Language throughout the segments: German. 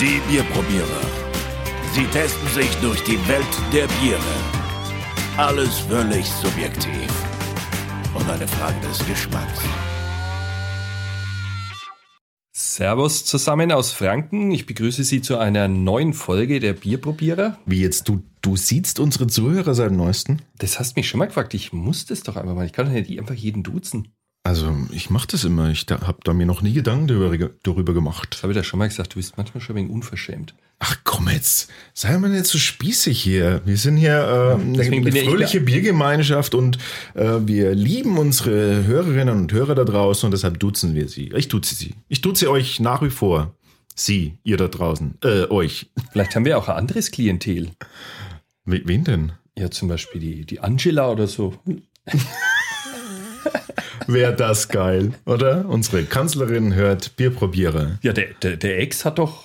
Die Bierprobierer. Sie testen sich durch die Welt der Biere. Alles völlig subjektiv. Und eine Frage des Geschmacks. Servus zusammen aus Franken. Ich begrüße Sie zu einer neuen Folge der Bierprobierer. Wie jetzt, du, du siehst unsere Zuhörer seit neuestem? Das hast mich schon mal gefragt. Ich muss das doch einfach mal. Ich kann doch nicht einfach jeden duzen. Also, ich mache das immer. Ich da, habe da mir noch nie Gedanken darüber, darüber gemacht. Das habe ich da schon mal gesagt. Du bist manchmal schon ein wenig unverschämt. Ach komm jetzt, sei mal nicht so spießig hier. Wir sind hier äh, eine, Deswegen eine ja ich fröhliche Biergemeinschaft und äh, wir lieben unsere Hörerinnen und Hörer da draußen und deshalb duzen wir sie. Ich duze sie. Ich duze euch nach wie vor. Sie, ihr da draußen. Äh, euch. Vielleicht haben wir auch ein anderes Klientel. We- Wen denn? Ja, zum Beispiel die, die Angela oder so. Wäre das geil, oder? Unsere Kanzlerin hört Bierprobierer. Ja, der, der, der Ex hat doch,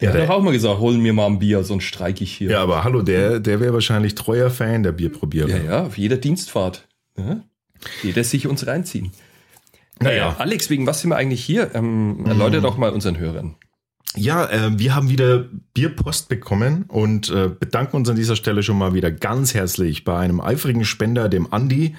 der Ja, hat doch auch mal gesagt, hol mir mal ein Bier, sonst streike ich hier. Ja, aber hallo, der, der wäre wahrscheinlich treuer Fan der Bierprobierer. ja, ja, auf jeder Dienstfahrt. Ja? Jeder sich uns reinziehen. Naja. Äh, Alex, wegen was sind wir eigentlich hier? Ähm, erläuter doch mal unseren Hörern. Ja, äh, wir haben wieder Bierpost bekommen und äh, bedanken uns an dieser Stelle schon mal wieder ganz herzlich bei einem eifrigen Spender, dem Andi.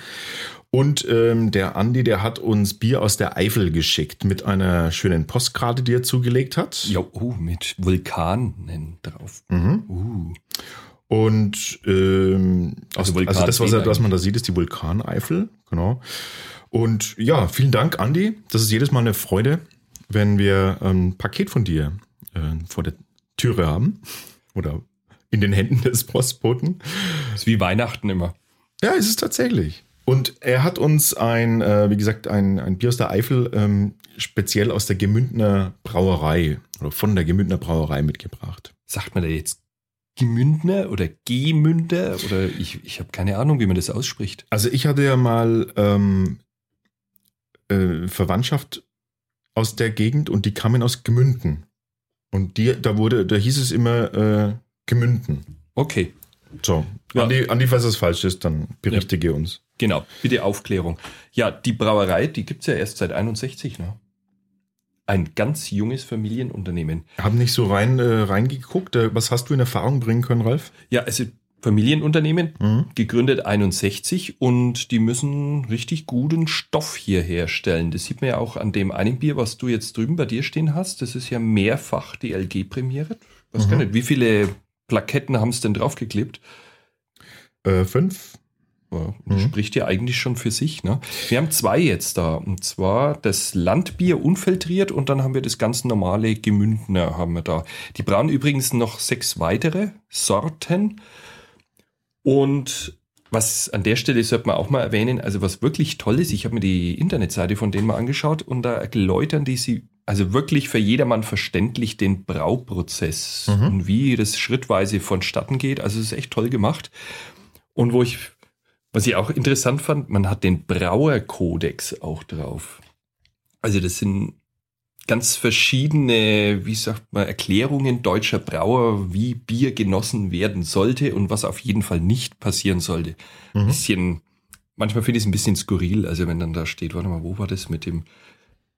Und ähm, der Andi, der hat uns Bier aus der Eifel geschickt mit einer schönen Postkarte, die er zugelegt hat. Ja, oh, mit Vulkanen drauf. Mhm. Uh. Und ähm, Also Vulkan also das, was, er, was man da sieht, ist die Vulkaneifel. Genau. Und ja, vielen Dank, Andi. Das ist jedes Mal eine Freude, wenn wir ein Paket von dir äh, vor der Türe haben oder in den Händen des Postboten. Ist wie Weihnachten immer. Ja, ist es tatsächlich. Und er hat uns ein, äh, wie gesagt, ein, ein Bier aus der Eifel, ähm, speziell aus der Gemündner Brauerei oder von der Gemündner Brauerei mitgebracht. Sagt man da jetzt Gemündner oder Gemünder? Oder ich, ich habe keine Ahnung, wie man das ausspricht. Also ich hatte ja mal ähm, äh, Verwandtschaft aus der Gegend und die kamen aus Gemünden. Und die, da wurde, da hieß es immer äh, Gemünden. Okay, So, Ja. Andi, Andi, falls das falsch ist, dann berichtige uns. genau. Bitte Aufklärung. Ja, die Brauerei, die gibt's ja erst seit 61, ne? Ein ganz junges Familienunternehmen. Haben nicht so rein äh, reingeguckt. Äh, was hast du in Erfahrung bringen können, Ralf? Ja, also Familienunternehmen, Mhm. gegründet 61 und die müssen richtig guten Stoff hier herstellen. Das sieht man ja auch an dem einen Bier, was du jetzt drüben bei dir stehen hast. Das ist ja mehrfach die LG prämiert. Was Mhm. gar nicht, wie viele Plaketten haben es denn draufgeklebt? Äh, fünf. Ja, Mhm. Spricht ja eigentlich schon für sich. Ne? Wir haben zwei jetzt da. Und zwar das Landbier unfiltriert und dann haben wir das ganz normale Gemündner haben wir da. Die brauen übrigens noch sechs weitere Sorten. Und was an der Stelle sollte man auch mal erwähnen, also was wirklich toll ist, ich habe mir die Internetseite von denen mal angeschaut und da erläutern die sie, also wirklich für jedermann verständlich den Brauprozess Mhm. und wie das schrittweise vonstatten geht. Also es ist echt toll gemacht. Und wo ich, was ich auch interessant fand, man hat den Brauerkodex auch drauf. Also das sind ganz verschiedene, wie sagt man, Erklärungen deutscher Brauer, wie Bier genossen werden sollte und was auf jeden Fall nicht passieren sollte. Mhm. Bisschen, manchmal finde ich es ein bisschen skurril, also wenn dann da steht, warte mal, wo war das mit dem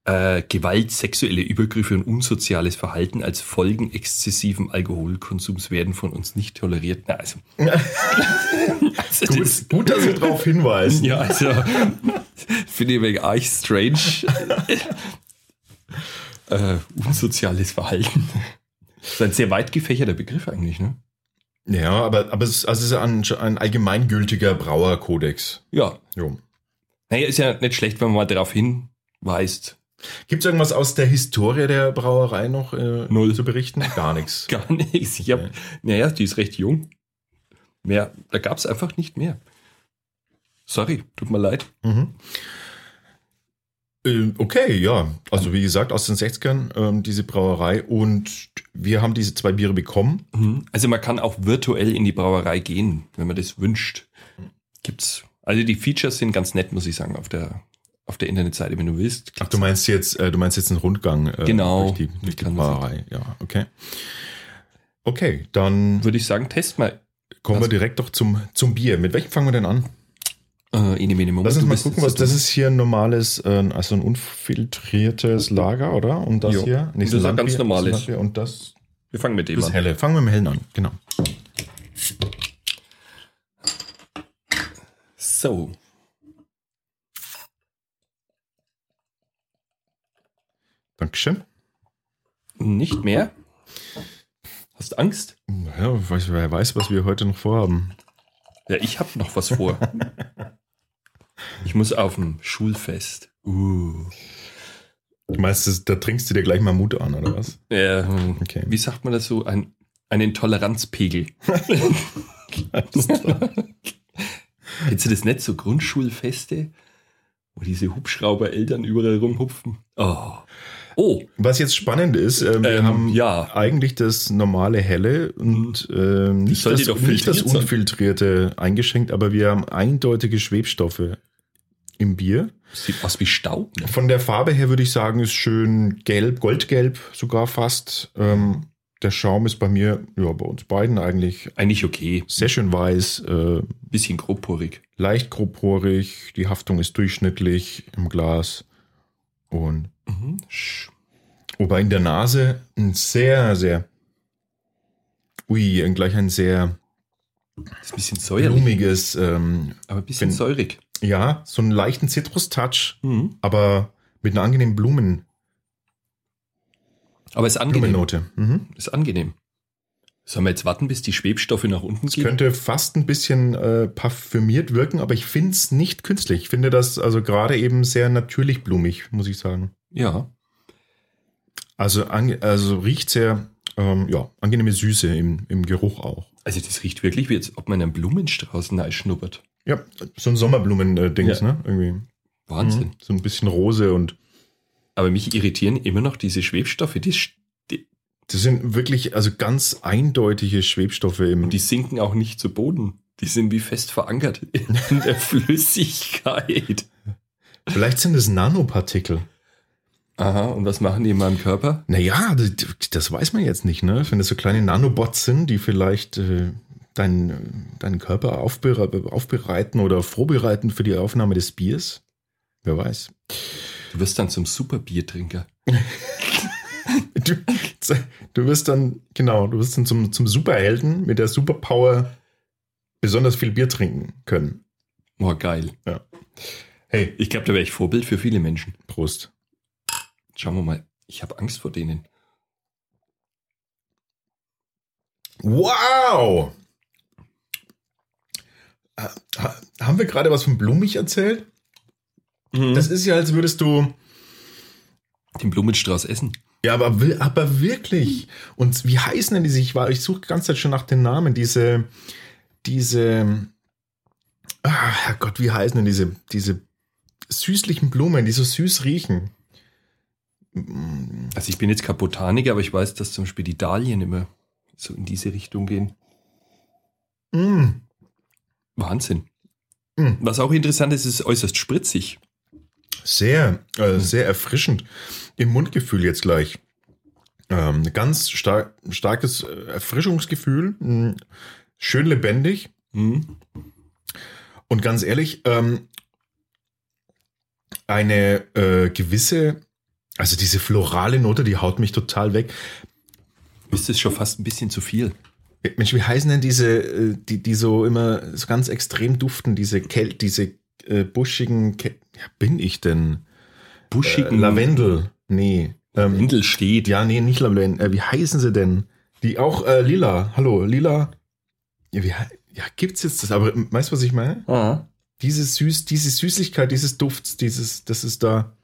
äh, Gewalt, sexuelle Übergriffe und unsoziales Verhalten als Folgen exzessiven Alkoholkonsums werden von uns nicht toleriert. Na, also, also das- Gut, gut, dass ihr darauf hinweist. ja, also finde ich wegen arg strange. äh, unsoziales Verhalten. Das ist ein sehr weit gefächerter Begriff eigentlich, ne? Ja, aber, aber es, also es ist ein, ein allgemeingültiger Brauerkodex. Ja. Jo. Naja, ist ja nicht schlecht, wenn man mal darauf hinweist. Gibt es irgendwas aus der Historie der Brauerei noch äh, Null. zu berichten? Gar nichts. Gar nichts. Ich hab, Ja. naja, die ist recht jung. Mehr, da gab es einfach nicht mehr. Sorry, tut mir leid. Mhm. Ähm, Okay, ja. Also wie gesagt, aus den 60ern ähm, diese Brauerei und wir haben diese zwei Biere bekommen. Mhm. Also man kann auch virtuell in die Brauerei gehen, wenn man das wünscht. Gibt's. Also die Features sind ganz nett, muss ich sagen, auf der, auf der Internetseite, wenn du willst. Ach, du meinst jetzt, äh, du meinst jetzt einen Rundgang äh, Genau. durch die, durch die Brauerei. Ja, okay. Okay, dann Würde ich sagen, test mal. kommen wir Also- direkt doch zum, zum Bier. Mit welchem fangen wir denn an? Äh, in Minimum. Lass uns mal gucken, was das ist hier ein normales, äh, also ein unfiltriertes Lager, oder? Und das Jo. hier? Und das ist ein ganz normales. Und das Wir fangen mit dem Das an. helle. Fangen wir mit dem hellen an. Genau. So. Dankeschön. Nicht mehr? Hast Angst? Ja, weiß, wer weiß, was wir heute noch vorhaben. Ja, ich habe noch was vor. ich muss auf dem Schulfest. Uh. Du meinst, da trinkst du dir gleich mal Mut an, oder was? Äh, Okay. Wie sagt man das so? Ein, einen Toleranzpegel. Kennst du das nicht so? Grundschulfeste, wo diese Hubschrauber-Eltern überall rumhupfen? Oh. Oh, Was jetzt spannend ist, äh, wir Ähm, haben ja. eigentlich das normale helle und äh, nicht, das, doch nicht das filtriert sein. unfiltrierte eingeschenkt, aber wir haben eindeutige Schwebstoffe im Bier. sieht aus wie Staub. Ne? Von der Farbe her würde ich sagen, ist schön gelb, goldgelb sogar fast. Ähm, der Schaum ist bei mir, ja, bei uns beiden eigentlich Eigentlich okay. sehr schön weiß, äh, Bisschen grobporig. leicht grobporig, die Haftung ist durchschnittlich im Glas und Mhm. Wobei in der Nase ein sehr, sehr, ui, gleich ein sehr Ist ein bisschen säuerlich, blumiges, ähm, aber ein bisschen Bin- säurig. ja, so einen leichten Zitrus-Touch, Mhm. aber mit einer angenehmen Blumen, Aber ist angenehm. Blumennote. Mhm. Ist angenehm. Sollen wir jetzt warten, bis die Schwebstoffe nach unten Es gehen? könnte fast ein bisschen äh, parfümiert wirken, aber ich finde es nicht künstlich. Ich finde das also gerade eben sehr natürlich blumig, muss ich sagen. Ja. Also, also riecht sehr, ähm, ja, angenehme Süße im, im Geruch auch. Also das riecht wirklich, wie jetzt, ob man einen Blumenstrauß nahe schnuppert. Ja, so ein Sommerblumen-Dings, Ja. ne? Irgendwie. Wahnsinn. Mhm. So ein bisschen Rose und Aber mich irritieren immer noch diese Schwebstoffe, die, die, das sind wirklich also ganz eindeutige Schwebstoffe im. die sinken auch nicht zu Boden. Die sind wie fest verankert in der Flüssigkeit. Vielleicht sind es Nanopartikel. Aha, und was machen die in meinem Körper? Naja, das, das weiß man jetzt nicht, ne? Wenn das so kleine Nanobots sind, die vielleicht äh, deinen, deinen Körper aufbere aufbereiten oder vorbereiten für die Aufnahme des Biers. Wer weiß. Du wirst dann zum Superbiertrinker. Du, du wirst dann, genau, du wirst dann zum, zum Superhelden mit der Superpower besonders viel Bier trinken können. Oh, geil. Hey, Ich glaube, da wäre ich Vorbild für viele Menschen. Prost. Schauen wir mal. Ich habe Angst vor denen. Wow! Ha- ha- Haben wir gerade was von blumig erzählt? Das ist ja, als würdest du. Den Blumenstrauß essen. Ja, aber, aber wirklich. Und wie heißen denn diese? Ich war, ich suche die ganze Zeit schon nach den Namen. Diese, diese, ah, Herrgott, wie heißen denn diese, diese süßlichen Blumen, die so süß riechen? Mm, Also ich bin jetzt kein Botaniker, aber ich weiß, dass zum Beispiel die Dahlien immer so in diese Richtung gehen. mm, Wahnsinn. mm. Was auch interessant ist, ist äußerst spritzig. Sehr, äh, sehr erfrischend im Mundgefühl jetzt gleich. Ähm, ganz stark, starkes äh, Erfrischungsgefühl, mm, schön lebendig. Hm? Und ganz ehrlich, ähm, eine äh, gewisse, also diese florale Note, die haut mich total weg. Ist das schon fast ein bisschen zu viel? Mensch, wie heißen denn diese, äh, die, die so immer so ganz extrem duften, diese Kel diese äh, buschigen, Ke ja, bin ich denn? Äh, Buschigen Lavendel? Nee. Ähm, Lavendel steht. ja, nee, nicht Lavendel. Äh, wie heißen sie denn? Die auch äh, lila. Hallo, lila. Ja, wie, ja, gibt's jetzt das? Aber weißt du, was ich meine? Aha. Diese Süß, diese Süßlichkeit, dieses Dufts, dieses, das ist da.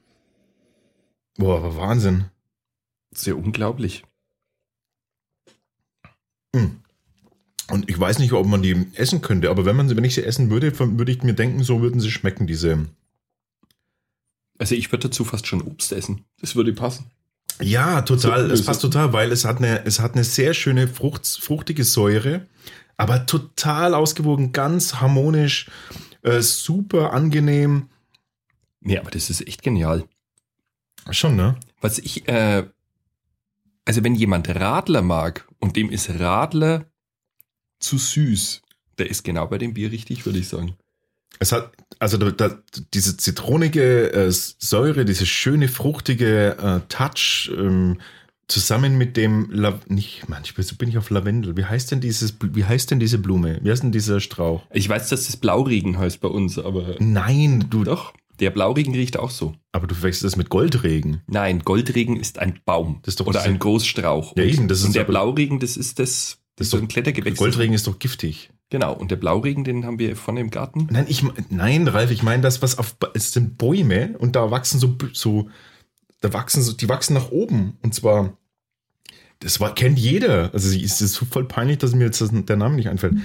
Boah, aber Wahnsinn. Sehr unglaublich. Hm. Und ich weiß nicht, ob man die essen könnte, aber wenn man sie, wenn ich sie essen würde, würde ich mir denken, so würden sie schmecken, diese. Also ich würde dazu fast schon Obst essen. Das würde passen. Ja, total. So- es passt total, weil es hat eine, es hat eine sehr schöne Frucht, fruchtige Säure, aber total ausgewogen, ganz harmonisch, äh, super angenehm. Nee, aber das ist echt genial. Schon, ne? Was ich, äh, also wenn jemand Radler mag und dem ist Radler zu süß, der ist genau bei dem Bier richtig, würde ich sagen. Es hat, also da, da, diese zitronige äh, Säure, diese schöne fruchtige äh, Touch, ähm, zusammen mit dem La nicht manchmal so bin ich auf Lavendel. Wie heißt denn dieses wie heißt denn diese Blume? Wie heißt denn dieser Strauch? Ich weiß, dass das Blauregen heißt bei uns, aber Nein, du doch, der Blauregen riecht auch so. aber du verwechselst das mit Goldregen. Nein, Goldregen ist ein Baum Das ist doch oder ein Großstrauch. Ja, Und- eben, das ist und der Blauregen, das ist das, das ist so ein Klettergewächs. Goldregen ist doch giftig. Genau, und der Blauregen, den haben wir vorne im Garten. Nein, ich nein, Ralf, ich meine das was auf es sind Bäume und da wachsen so so da wachsen so die wachsen nach oben und zwar das war, kennt jeder. Also es ist so voll peinlich, dass mir jetzt der Name nicht einfällt.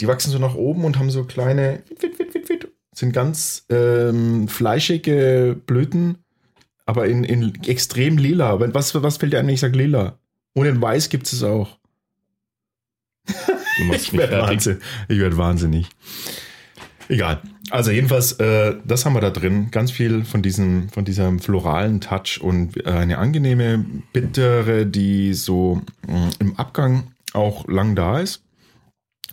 Die wachsen so nach oben und haben so kleine, sind ganz ähm, fleischige Blüten, aber in, in extrem lila. Was, was fällt dir ein, wenn ich sage lila? Und in weiß gibt es auch. Du machst Ich mich werde wahnsinnig. Ich werde wahnsinnig. Egal. Also jedenfalls, äh, das haben wir da drin. Ganz viel von diesem, von diesem floralen Touch und eine angenehme bittere, die so mh, im Abgang auch lang da ist.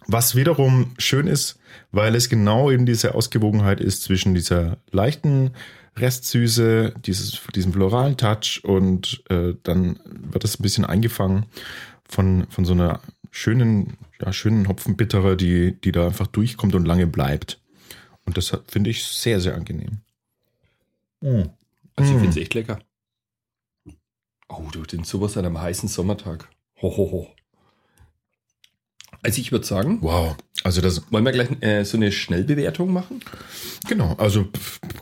Was wiederum schön ist, weil es genau eben diese Ausgewogenheit ist zwischen dieser leichten Restsüße, dieses, diesem floralen Touch und äh, dann wird das ein bisschen eingefangen von, von so einer schönen, ja, schönen Hopfenbittere, die, die da einfach durchkommt und lange bleibt. Und das finde ich sehr, sehr angenehm. Also ich Mm. finde es echt lecker. Oh, du, den sowas an einem heißen Sommertag. Ho, ho, ho. Also ich würde sagen, Wow. Also das, wollen wir gleich äh, so eine Schnellbewertung machen? genau, also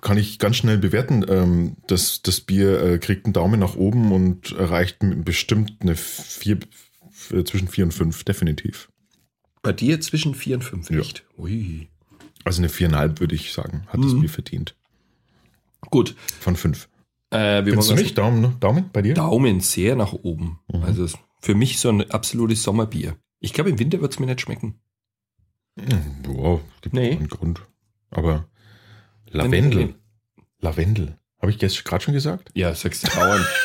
kann ich ganz schnell bewerten. Ähm, das, das Bier äh, kriegt einen Daumen nach oben und erreicht bestimmt eine vier, f- zwischen vier und fünf, definitiv. Bei dir zwischen 4 und 5 Ja. nicht. Ui. Also eine viereinhalb, würde ich sagen, hat das Mhm. Bier verdient. Gut. Von fünf. Äh, wir Findest du nicht? Daumen, ne? Daumen bei dir? Daumen sehr nach oben. Mhm. Also für mich so ein absolutes Sommerbier. Ich glaube, im Winter wird es mir nicht schmecken. Hm, Wow, gibt Nee. einen Grund. Aber Lavendel. Lavendel. Habe ich jetzt gerade schon gesagt? Ja, sagst du Bauern.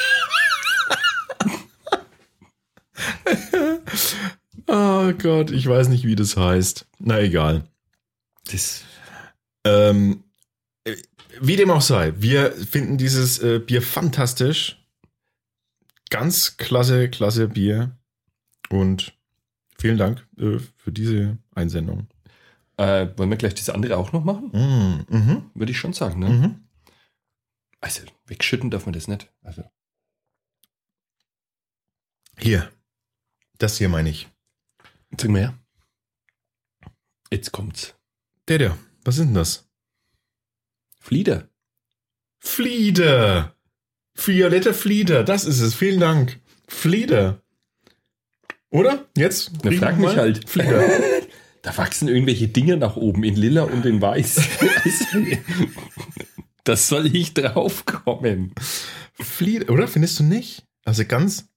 Oh Gott, ich weiß nicht, wie das heißt. Na egal. Das, Ähm, äh, wie dem auch sei, wir finden dieses äh, Bier fantastisch. Ganz klasse, klasse Bier. Und vielen Dank äh, für diese Einsendung. äh, wollen wir gleich das andere auch noch machen? Mm, mhm, Würde ich schon sagen. Ne? mhm. Also wegschütten darf man das nicht. Also Hier. Das hier meine ich. sag mal her. Jetzt kommt's. Der, der. Was ist denn das? Flieder. Flieder. Violette Flieder. Das ist es. Vielen Dank. Flieder. Oder? Jetzt? Riech frag mal. mich halt. Flieder. Da wachsen irgendwelche Dinge nach oben in lila und in weiß. Das soll ich draufkommen. Flieder, oder? Findest du nicht? Also ganz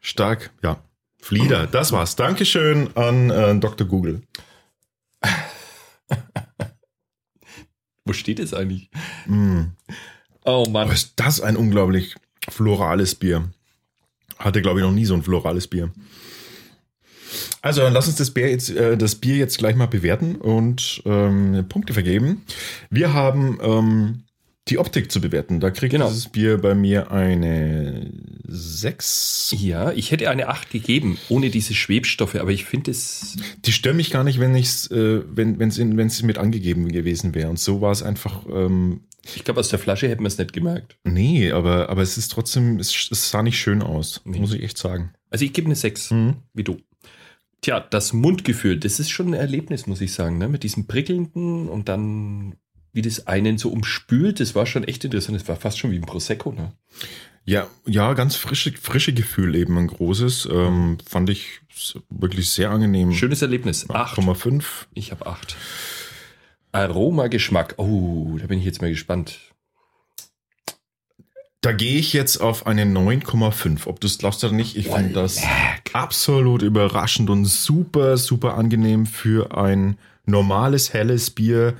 stark, ja. Flieder, das war's. Dankeschön an äh, Dr. Google. Wo steht es eigentlich? Mm. Oh Mann. ist das ein unglaublich florales Bier. Hatte, glaube ich, noch nie so ein florales Bier. Also, dann lass uns das Bier jetzt, äh, das Bier jetzt gleich mal bewerten und ähm, Punkte vergeben. Wir haben ähm, die Optik zu bewerten. Da kriegt Genau. dieses Bier bei mir eine 6. Ja, ich hätte eine 8 gegeben, ohne diese Schwebstoffe, aber ich finde es. Die stören mich gar nicht, wenn ich's, äh, wenn es wenn es mit angegeben gewesen wäre. Und so war es einfach. Ähm, Ich glaube, aus der Flasche hätten wir es nicht gemerkt. nee, aber, aber es ist trotzdem, es, es sah nicht schön aus, Nee. muss ich echt sagen. Also ich gebe eine 6, Mhm. wie du. Tja, das Mundgefühl, das ist schon ein Erlebnis, muss ich sagen, ne? Mit diesem prickelnden und dann, wie das einen so umspült, das war schon echt interessant. Das war fast schon wie ein Prosecco, ne? Ja, ja, ganz frische, frische Gefühl eben ein großes. Ähm, fand ich wirklich sehr angenehm. Schönes Erlebnis. 8. 8,5. Ich habe 8. Aroma, Geschmack. Oh, da bin ich jetzt mal gespannt. Da gehe ich jetzt auf eine 9,5. Ob du es glaubst oder nicht, ich finde das absolut überraschend und super, super angenehm für ein normales, helles Bier.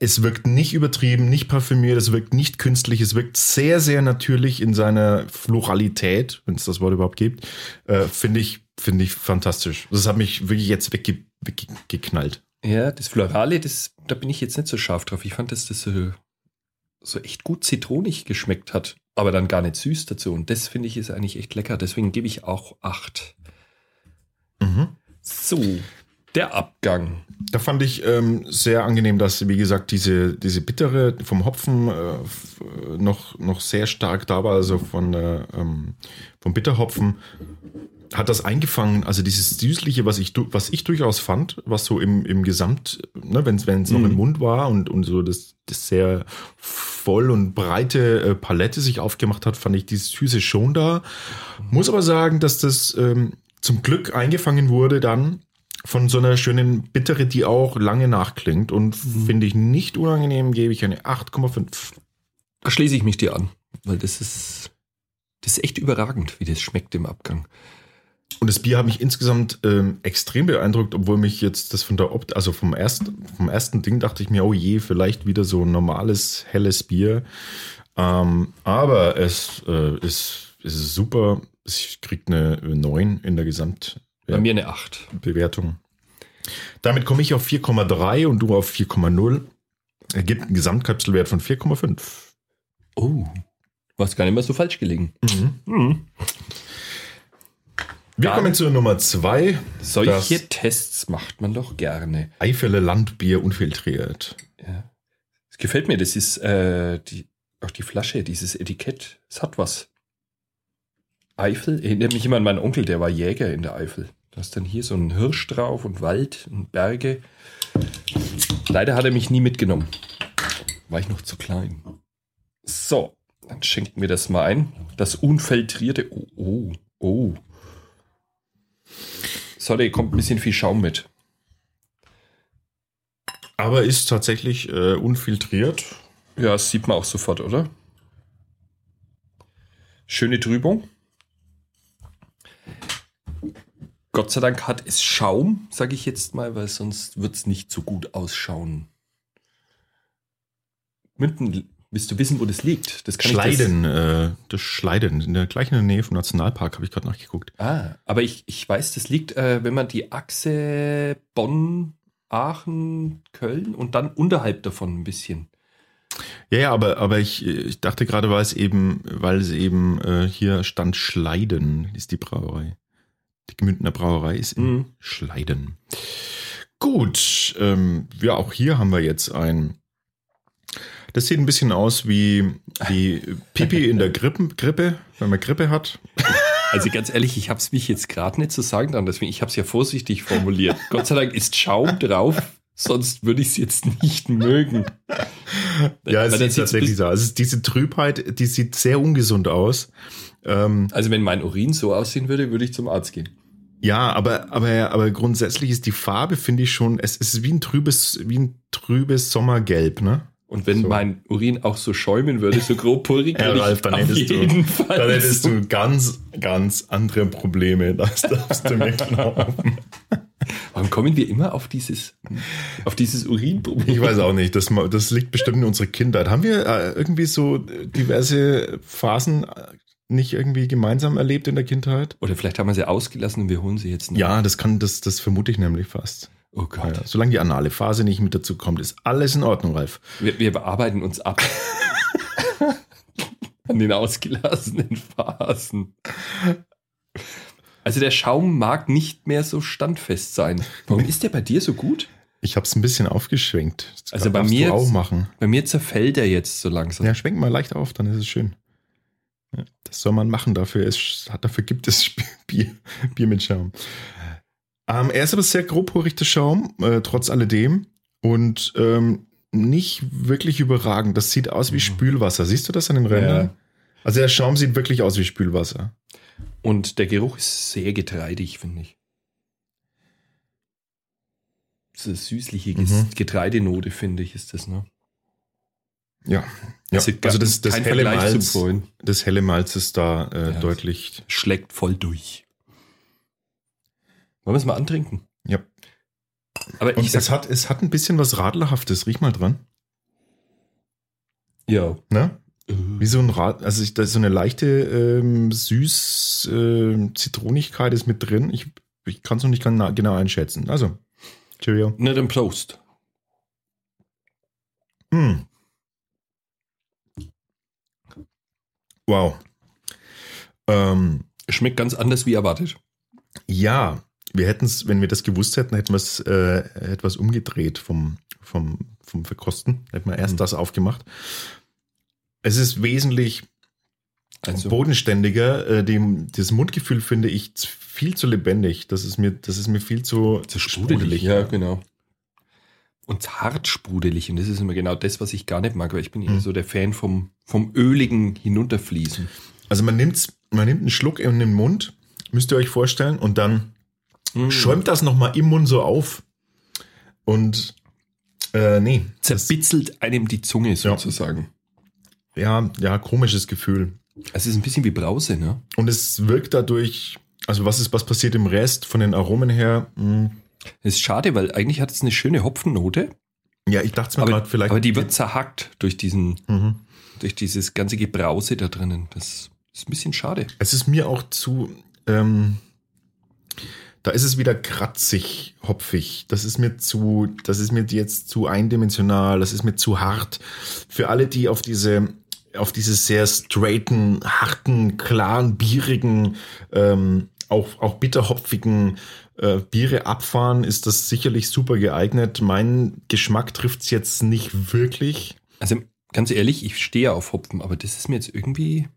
Es wirkt nicht übertrieben, nicht parfümiert, es wirkt nicht künstlich, es wirkt sehr, sehr natürlich in seiner Floralität, wenn es das Wort überhaupt gibt. Äh, finde ich, finde ich fantastisch. Das hat mich wirklich jetzt wegge weggeknallt. Ja, das Florale, das, da bin ich jetzt nicht so scharf drauf. Ich fand, dass das so, so echt gut zitronig geschmeckt hat, aber dann gar nicht süß dazu. Und das finde ich ist eigentlich echt lecker. Deswegen gebe ich auch acht. Mhm. So, der Abgang. Da fand ich ähm, sehr angenehm, dass, wie gesagt, diese, diese bittere vom Hopfen äh, äh, noch, noch sehr stark da war, also von, äh, ähm, vom Bitterhopfen. Hat das eingefangen, also dieses Süßliche, was ich, was ich durchaus fand, was so im, im Gesamt, ne, wenn es noch Mhm. im Mund war und, und so das, das sehr voll und breite äh, Palette sich aufgemacht hat, fand ich dieses Süße schon da. Muss aber sagen, dass das ähm, zum Glück eingefangen wurde dann von so einer schönen Bittere, die auch lange nachklingt und finde ich nicht unangenehm, gebe ich eine 8,5. Da schließe ich mich dir an, weil das ist, das ist echt überragend, wie das schmeckt im Abgang. Und das Bier hat mich insgesamt ähm, extrem beeindruckt, obwohl mich jetzt das von der Opt, also vom ersten, vom ersten Ding dachte ich mir, oh je, vielleicht wieder so ein normales, helles Bier. Ähm, aber es äh, ist, es ist super. Ich kriege eine 9 in der Gesamt. Bei mir eine 8. Bewertung. Damit komme ich auf 4,3 und du auf 4,0. Ergibt einen Gesamtkapselwert von 4,5. Oh, hast gar nicht mehr so falsch gelegen. Mhm. Wir Dann- kommen zur Nummer 2. Solche Das- Tests macht man doch gerne. Eifele Landbier unfiltriert. Ja. Es gefällt mir, das ist äh, die, auch die Flasche, dieses Etikett. Es hat was. Eifel erinnert mich immer an meinen Onkel, der war Jäger in der Eifel. Da ist dann hier so ein Hirsch drauf und Wald und Berge. Leider hat er mich nie mitgenommen. War ich noch zu klein. So, dann schenken wir das mal ein. Das unfiltrierte. Oh, oh, oh. Sorry, kommt ein bisschen viel Schaum mit. Aber ist tatsächlich äh, unfiltriert. Ja, das sieht man auch sofort, oder? Schöne Trübung. Gott sei Dank hat es Schaum, sage ich jetzt mal, weil sonst wird es nicht so gut ausschauen. Münden, willst du wissen, wo das liegt? Das kann Schleiden, äh, das Schleiden, in der gleichen Nähe vom Nationalpark, habe ich gerade nachgeguckt. Ich das, ah, aber ich, ich weiß, das liegt, äh, wenn man die Achse Bonn, Aachen, Köln und dann unterhalb davon ein bisschen. Ja, ja, aber, aber ich, ich dachte gerade, weil es eben, weil es eben äh, hier stand Schleiden, ist die Brauerei. Die Gemündener Brauerei ist in Mhm. Schleiden. Gut, ähm, ja, auch hier haben wir jetzt ein. Das sieht ein bisschen aus wie, wie Pipi in der Grippe, Grippe, wenn man Grippe hat. Also ganz ehrlich, ich habe es mich jetzt gerade nicht zu sagen dran, deswegen ich habe es ja vorsichtig formuliert. Gott sei Dank ist Schaum drauf, sonst würde ich es jetzt nicht mögen. Ja, es sieht's tatsächlich so. Also diese Trübheit, die sieht sehr ungesund aus. Ähm, Also wenn mein Urin so aussehen würde, würde ich zum Arzt gehen. ja, aber, aber, aber grundsätzlich ist die Farbe, finde ich schon, es ist wie ein trübes, wie ein trübes Sommergelb, ne? Und wenn So. mein Urin auch so schäumen würde, so grobporig, Ja, würde Ralf, dann hättest du- Fall Dann hättest du ganz, ganz andere Probleme. Das darfst du mir glauben. Warum kommen wir immer auf dieses, auf dieses Urinproblem? Ich weiß auch nicht. Das, das liegt bestimmt in unserer Kindheit. Haben wir äh, irgendwie so diverse Phasen äh, nicht irgendwie gemeinsam erlebt in der Kindheit? Oder vielleicht haben wir sie ausgelassen und wir holen sie jetzt nach. Ja, das kann, das, das vermute ich nämlich fast. Oh Gott. Ja, solange die anale Phase nicht mit dazu kommt, ist alles in Ordnung, Ralf. Wir, wir bearbeiten uns ab. An den ausgelassenen Phasen. Also der Schaum mag nicht mehr so standfest sein. Warum ist der bei dir so gut? Ich habe es ein bisschen aufgeschwenkt. Das Also bei mir auch machen. Bei mir zerfällt er jetzt so langsam. Ja, schwenk mal leicht auf, dann ist es schön. Ja, das soll man machen, dafür, ist, dafür gibt es Bier, Bier mit Schaum. Ähm, er ist aber sehr grobporig, der Schaum, äh, trotz alledem. Und ähm, nicht wirklich überragend. Das sieht aus wie Mhm. Spülwasser. Siehst du das an den Rändern? Ja. Also der Schaum sieht wirklich aus wie Spülwasser. Und der Geruch ist sehr getreidig, finde ich. So süßliche Mhm. Getreidenote, finde ich, ist das, ne? Ja. ja. Also, Also das, das, helle Malz, das helle Malz ist da äh, Ja. deutlich. Schlägt voll durch. Wollen wir es mal antrinken? Ja. Aber Und es hat, es hat ein bisschen was Radlerhaftes. Riech mal dran. ja. Ne? Wie so ein Rad, also ich, da ist so eine leichte ähm, süß äh, Zitronigkeit ist mit drin. Ich, ich kann es noch nicht ganz genau einschätzen. Also, Cheerio. Na, dann Prost. Hm. Wow. Ähm, Schmeckt ganz anders wie erwartet. ja, wir hätten es, wenn wir das gewusst hätten, hätten wir es äh, etwas umgedreht vom, vom, vom Verkosten. Hätten wir erst Mhm. das aufgemacht. Es ist wesentlich Also, bodenständiger. Äh, dem, das Mundgefühl finde ich viel zu lebendig. Das ist mir, das ist mir viel zu, zu sprudelig. Ja, genau. Und hart sprudelig. Und das ist immer genau das, was ich gar nicht mag, weil ich bin eher Mhm. so der Fan vom, vom öligen Hinunterfließen. Also man nimmt, man nimmt einen Schluck in den Mund, müsst ihr euch vorstellen, und dann Mhm. schäumt das nochmal im Mund so auf. Und äh, nee, Zerbitzelt einem die Zunge sozusagen. ja, ja, komisches Gefühl. Es ist ein bisschen wie Brause, ne? Und es wirkt dadurch, also was ist, was passiert im Rest von den Aromen her? Hm, ist schade, weil eigentlich hat es eine schöne Hopfennote, Ja, ich dachte es mir gerade vielleicht. aber die wird zerhackt durch diesen, Mhm. durch dieses ganze Gebrause da drinnen. Das ist ein bisschen schade. Es ist mir auch zu, ähm, da ist es wieder kratzig, hopfig. Das ist mir zu, das ist mir jetzt zu eindimensional, das ist mir zu hart. Für alle, die auf diese, auf diese sehr straighten, harten, klaren, bierigen, ähm, auch, auch bitterhopfigen äh, Biere abfahren, ist das sicherlich super geeignet. Mein Geschmack trifft es jetzt nicht wirklich. Also ganz ehrlich, ich stehe auf Hopfen, aber das ist mir jetzt irgendwie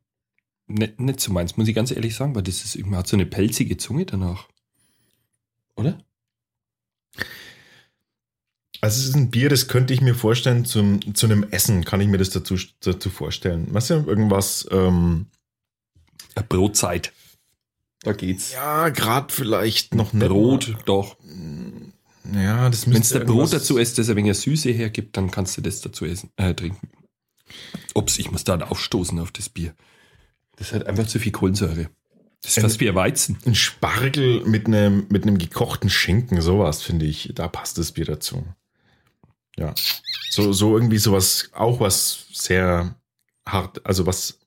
nicht, nicht so meins, muss ich ganz ehrlich sagen, weil das ist irgendwie, hat so eine pelzige Zunge danach. Oder? Also es ist ein Bier, das könnte ich mir vorstellen, zum, zu einem Essen kann ich mir das dazu, dazu vorstellen. Was ja irgendwas, ähm, Brotzeit. Da geht's. ja, gerade vielleicht noch nicht Brot, doch. mal- Ja, das Wenn es müsste der Brot dazu isst, das ein wenig Süße hergibt, dann kannst du das dazu essen, äh, trinken. Ups, ich muss da aufstoßen auf das Bier. Das hat einfach zu viel Kohlensäure. Das ist fast wie ein Weizen. Ein Spargel mit einem, mit einem gekochten Schinken, sowas finde ich, da passt das Bier dazu. Ja. So, so irgendwie sowas, auch was sehr hart, also was,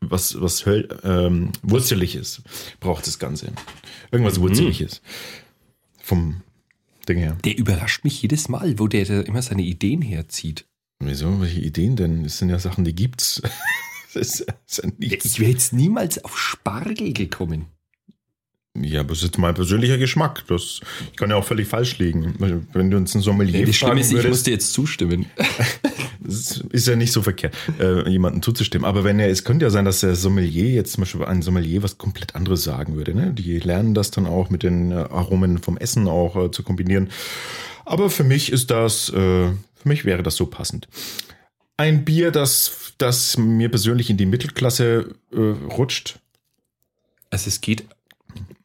was, was ähm, wurzeliges braucht das Ganze. Irgendwas Mhm. wurzeliges. Vom Ding her. Der überrascht mich jedes Mal, wo der da immer seine Ideen herzieht. Wieso? Welche Ideen denn? Das sind ja Sachen, die gibt's. Das ist, das ist ja. Ich wäre jetzt niemals auf Spargel gekommen. Ja, aber das ist jetzt mein persönlicher Geschmack. Das kann ja auch völlig falsch liegen. Wenn du uns ein Sommelier Schlimme fragen ist, ich würdest, musste jetzt zustimmen. ist ja nicht so verkehrt, äh, jemandem zuzustimmen. Aber wenn er, es könnte ja sein, dass der Sommelier jetzt zum Beispiel ein Sommelier was komplett anderes sagen würde. Ne? Die lernen das dann auch mit den äh, Aromen vom Essen auch äh, zu kombinieren. Aber für mich ist das, äh, für mich wäre das so passend. Ein Bier, das, das mir persönlich in die Mittelklasse äh, rutscht. Also es geht,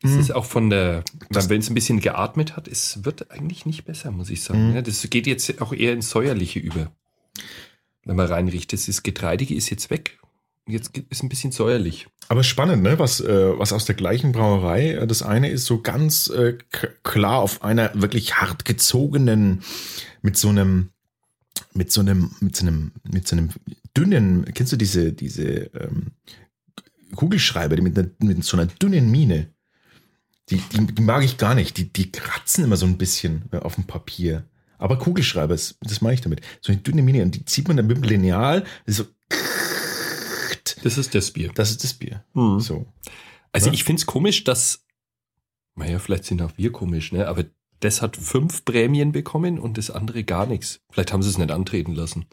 es ist auch von der, Das- wenn es ein bisschen geatmet hat, es wird eigentlich nicht besser, muss ich sagen. Mhm. Ja, das geht jetzt auch eher ins Säuerliche über. Wenn man reinriecht, das ist Getreidige ist jetzt weg. Jetzt ist ein bisschen säuerlich. Aber spannend, ne? Was, äh, was aus der gleichen Brauerei. äh, Das eine ist so ganz äh, klar auf einer wirklich hart gezogenen, mit so einem, mit so einem, mit so einem, mit so einem dünnen, kennst du diese, diese ähm, Kugelschreiber, die mit, einer, mit so einer dünnen Mine? Die, die, die mag ich gar nicht. Die, die kratzen immer so ein bisschen äh, auf dem Papier. Aber Kugelschreiber, das, das meine ich damit. So eine dünne Mine. Und die zieht man dann mit dem Lineal. das ist So, Das ist das Bier. das ist das Bier. Mhm. So. Also Ja. ich finde es komisch, dass, naja, vielleicht sind auch wir komisch, ne? Aber das hat fünf Prämien bekommen und das andere gar nichts. Vielleicht haben sie es nicht antreten lassen.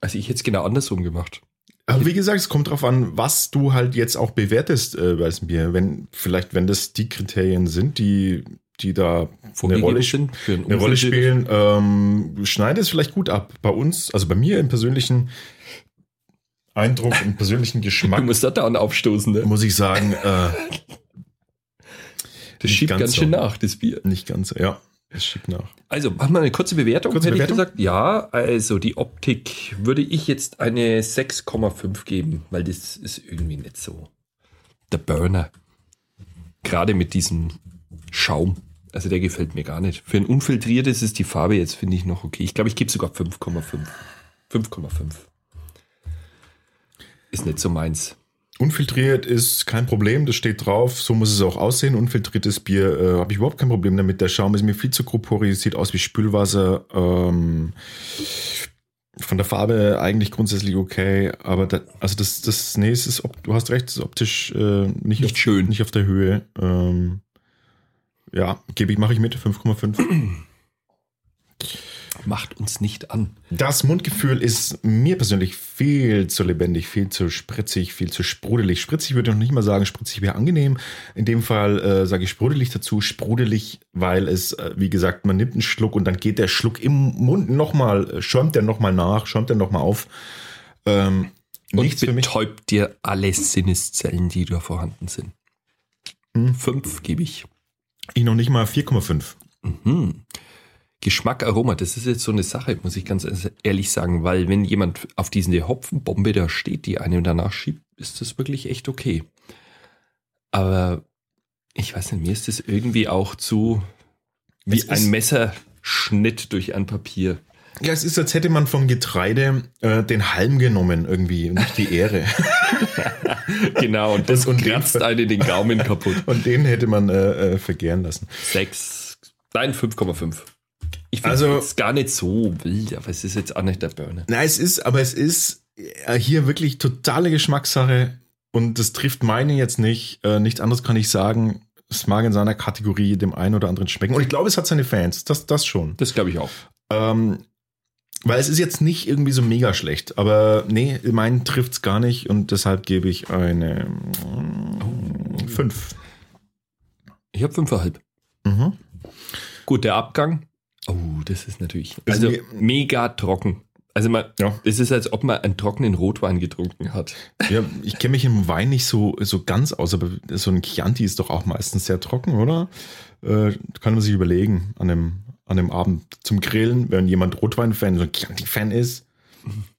Also ich hätte es genau andersrum gemacht. Aber wie gesagt, es kommt drauf an, was du halt jetzt auch bewertest äh, bei diesem Bier. Wenn, vielleicht, wenn das die Kriterien sind, die, die da eine Rolle, sind eine Rolle spielen, ähm, schneidet es vielleicht gut ab. Bei uns, also bei mir im persönlichen Eindruck, im persönlichen Du Geschmack, musst da dauernd aufstoßen, ne? muss ich sagen, äh, Das schiebt ganz ganz, so. schön nach, das Bier. nicht ganz so. Ja, es schiebt nach. Also, machen wir eine kurze Bewertung, Kurze hätte Bewertung? ich gesagt. Ja, also die Optik würde ich jetzt eine 6,5 geben, weil das ist irgendwie nicht so der Burner. Gerade mit diesem Schaum. Also der gefällt mir gar nicht. Für ein unfiltriertes ist die Farbe jetzt, finde ich, noch okay. Ich glaube, ich gebe sogar 5,5. 5,5. Ist nicht so meins. Unfiltriert ist kein Problem, das steht drauf, so muss es auch aussehen. Unfiltriertes Bier äh, habe ich überhaupt kein Problem damit. Der Schaum ist mir viel zu korporeal, sieht aus wie Spülwasser. Ähm, Von der Farbe eigentlich grundsätzlich okay, aber da, also das, das, nee, es ist, du hast recht, es ist optisch äh, nicht, Nicht auf, schön. nicht auf der Höhe. Ähm, ja, gebe ich, mache ich mit, 5,5. Macht uns nicht an. Das Mundgefühl ist mir persönlich viel zu lebendig, viel zu spritzig, viel zu sprudelig. Spritzig würde ich noch nicht mal sagen, spritzig wäre angenehm. In dem Fall äh, sage ich sprudelig dazu. Sprudelig, weil es, äh, wie gesagt, man nimmt einen Schluck und dann geht der Schluck im Mund nochmal, äh, schäumt der nochmal nach, schäumt der nochmal auf. Ähm, Und nichts für mich. betäubt dir alle Sinneszellen, die da vorhanden sind. Hm. Fünf gebe ich. Ich noch nicht mal 4,5. Mhm. Geschmack, Aroma, das ist jetzt so eine Sache, muss ich ganz ehrlich sagen, weil wenn jemand auf diese Hopfenbombe da steht, die einem danach schiebt, ist das wirklich echt okay. Aber ich weiß nicht, mir ist das irgendwie auch zu wie Es ein Messerschnitt durch ein Papier. Ja, es ist, als hätte man vom Getreide äh, den Halm genommen irgendwie und nicht die Ähre. Genau, und das Und- kratzt den- eine den Gaumen kaputt. Und den hätte man äh, äh, vergären lassen. Sechs, nein, 5,5. Ich finde Also- es gar nicht so wild, aber es ist jetzt auch nicht der Burner. Na, es ist, aber es ist äh, hier wirklich totale Geschmackssache und das trifft meine jetzt nicht. Äh, nichts anderes kann ich sagen. Es mag in seiner Kategorie dem einen oder anderen schmecken. Und ich glaube, es hat seine Fans. Das, das schon. Das glaube ich auch. Ähm, weil es ist jetzt nicht irgendwie so mega schlecht. Aber nee, meinen trifft es gar nicht und deshalb gebe ich eine 5. Ich habe 5,5. Mhm. Gut, der Abgang. Oh, das ist natürlich. Ist Also mir- mega trocken. Also man, Ja. es ist, als ob man einen trockenen Rotwein getrunken hat. Ja, ich kenne mich im Wein nicht so, so ganz aus, aber so ein Chianti ist doch auch meistens sehr trocken, oder? Äh, kann man sich überlegen an dem, an dem Abend zum Grillen, wenn jemand Rotwein-Fan, so ein Chianti-Fan ist,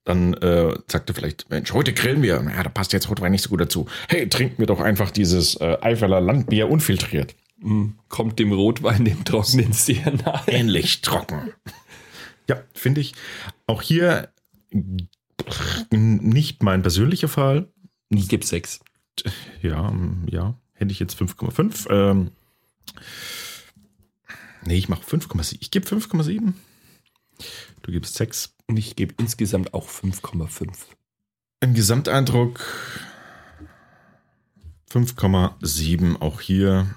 dann äh, sagt er vielleicht, Mensch, heute grillen wir. Ja, da passt jetzt Rotwein nicht so gut dazu. Hey, trinken wir doch einfach dieses äh, Eifeler Landbier unfiltriert. Mm, Kommt dem Rotwein, dem Trockenen sehr nahe. Ähnlich trocken. Ja, finde ich. Auch hier nicht mein persönlicher Fall. Ich gebe 6. Ja, ja, hätte ich jetzt 5,5. Ähm, nee, ich mache 5,7. Ich gebe 5,7. Du gibst 6. Und ich gebe insgesamt auch 5,5. Im Gesamteindruck 5,7. Auch hier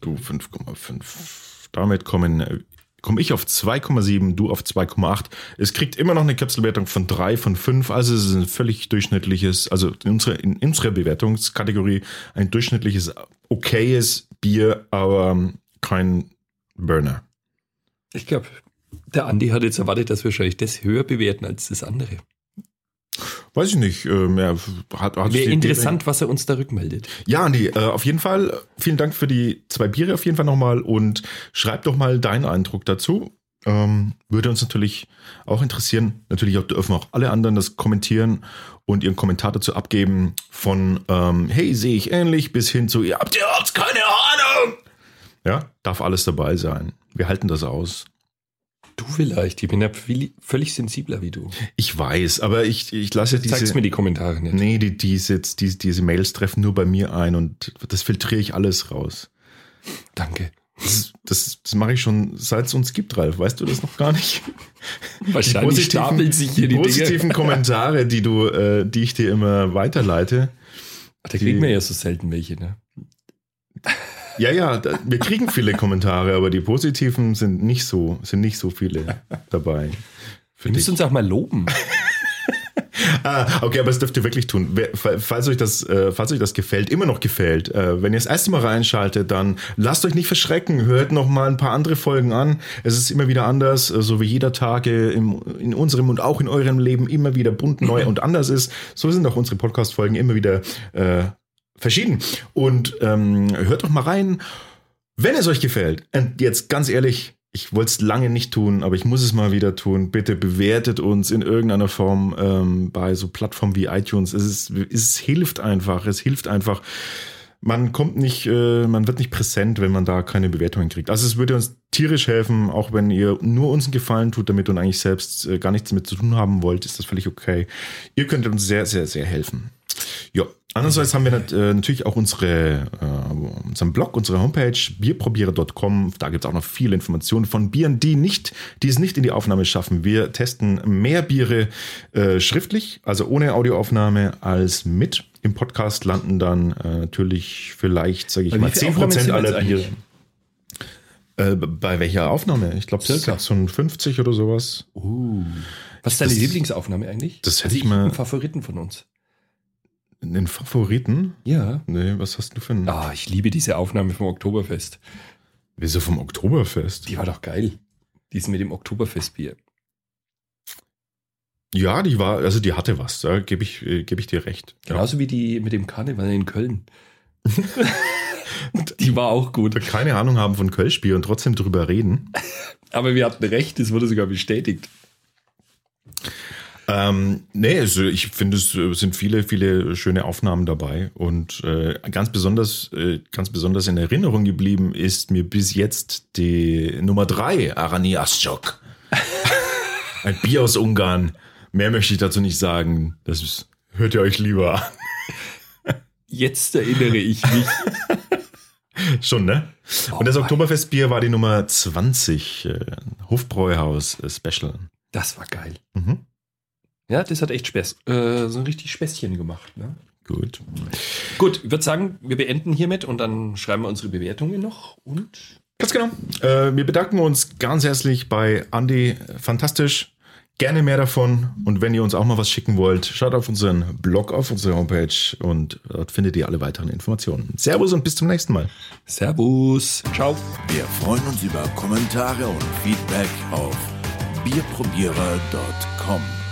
du 5,5. Damit kommen komme ich auf 2,7, du auf 2,8. Es kriegt immer noch eine Kapselwertung von 3 von 5, also es ist ein völlig durchschnittliches, also in unserer, in unserer Bewertungskategorie ein durchschnittliches, okayes Bier, aber kein Burner. Ich glaube, der Andi hat jetzt erwartet, dass wir wahrscheinlich das höher bewerten als das andere. Weiß ich nicht. Ähm, ja, hat, hat Wäre interessant, was er uns da rückmeldet. Ja, Andi, äh, auf jeden Fall vielen Dank für die zwei Biere auf jeden Fall nochmal und schreib doch mal deinen Eindruck dazu. Ähm, würde uns natürlich auch interessieren. Natürlich auch dürfen auch alle anderen das kommentieren und ihren Kommentar dazu abgeben. Von ähm, hey, sehe ich ähnlich bis hin zu ihr habt ihr überhaupt keine Ahnung. Ja, darf alles dabei sein. Wir halten das aus. Du vielleicht, ich bin ja völlig sensibler wie du. Ich weiß, aber ich, ich lasse diese. Zeig's mir die Kommentare nicht. Nee, die, diese, diese, diese Mails treffen nur bei mir ein und das filtriere ich alles raus. Danke. Das, das, das mache ich schon, seit es uns gibt, Ralf. Weißt du das noch gar nicht? Wahrscheinlich stapeln sich hier die, die positiven Dinge. Kommentare, die du, äh, die ich dir immer weiterleite. Da kriegen wir ja so selten welche, ne? Ja, ja, da, wir kriegen viele Kommentare, aber die positiven sind nicht so, sind nicht so viele dabei. Für Wir müssen uns auch mal loben. Ah, okay, aber das dürft ihr wirklich tun. Falls euch das, äh, falls euch das gefällt, immer noch gefällt, äh, wenn ihr das erste Mal reinschaltet, dann lasst euch nicht verschrecken. Hört noch mal ein paar andere Folgen an. Es ist immer wieder anders, äh, so wie jeder Tage im, in unserem und auch in eurem Leben immer wieder bunt, neu und anders ist. So sind auch unsere Podcast-Folgen immer wieder verschieden. Und ähm, hört doch mal rein. Wenn es euch gefällt, und jetzt ganz ehrlich, ich wollte es lange nicht tun, aber ich muss es mal wieder tun. Bitte bewertet uns in irgendeiner Form ähm, bei so Plattformen wie iTunes. Es, ist, es hilft einfach. Es hilft einfach. Man kommt nicht, äh, man wird nicht präsent, wenn man da keine Bewertungen kriegt. Also es würde uns tierisch helfen, auch wenn ihr nur uns einen Gefallen tut, damit und eigentlich selbst äh, gar nichts damit zu tun haben wollt, ist das völlig okay. Ihr könnt uns sehr, sehr, sehr helfen. Ja, andererseits haben wir äh, natürlich auch unsere, äh, unseren Blog, unsere Homepage bierprobierer.com. Da gibt es auch noch viele Informationen von Bieren, die nicht, die es nicht in die Aufnahme schaffen. Wir testen mehr Biere äh, schriftlich, also ohne Audioaufnahme, als mit. Im Podcast landen dann äh, natürlich vielleicht, sage ich wie mal, viel Aufnahmen 10% sind wir aller? Biere. Äh, bei welcher Aufnahme? Ich glaube Circa. 56 oder sowas. Uh. Was ist deine Das- Lieblingsaufnahme eigentlich? das hätte also ich mal- Favoriten von uns. Den Favoriten? Ja. Nee, was hast du für einen? Ah, ich liebe diese Aufnahme vom Oktoberfest. Wieso vom Oktoberfest? Die war doch geil. Die ist mit dem Oktoberfestbier. Ja, die war, also die hatte was, da gebe ich, äh, gebe ich dir recht. Ja. Genauso wie die mit dem Karneval in Köln. die war auch gut. Keine Ahnung haben von Kölschbier und trotzdem drüber reden. Aber wir hatten recht, es wurde sogar bestätigt. Ähm, nee, also ich finde, es äh, sind viele, viele schöne Aufnahmen dabei und äh, ganz besonders, äh, ganz besonders in Erinnerung geblieben ist mir bis jetzt die Nummer drei Arani Ascok. Ein Bier aus Ungarn. Mehr möchte ich dazu nicht sagen. Das ist, hört ihr euch lieber an. Jetzt erinnere ich mich. Schon, ne? Und das Oh, Oktoberfestbier war die Nummer 20, äh, Hofbräuhaus äh, Special. Das war geil. Mhm. Ja, das hat echt Spaß. Äh, so ein richtig Späßchen gemacht. Ne? Gut. Gut, ich würde sagen, wir beenden hiermit und dann schreiben wir unsere Bewertungen noch und Ganz genau. Äh, wir bedanken uns ganz herzlich bei Andy. Fantastisch. Gerne mehr davon. Und wenn ihr uns auch mal was schicken wollt, schaut auf unseren Blog, auf unsere Homepage und dort findet ihr alle weiteren Informationen. Servus und bis zum nächsten Mal. Servus. Ciao. Wir freuen uns über Kommentare und Feedback auf bierprobierer.com.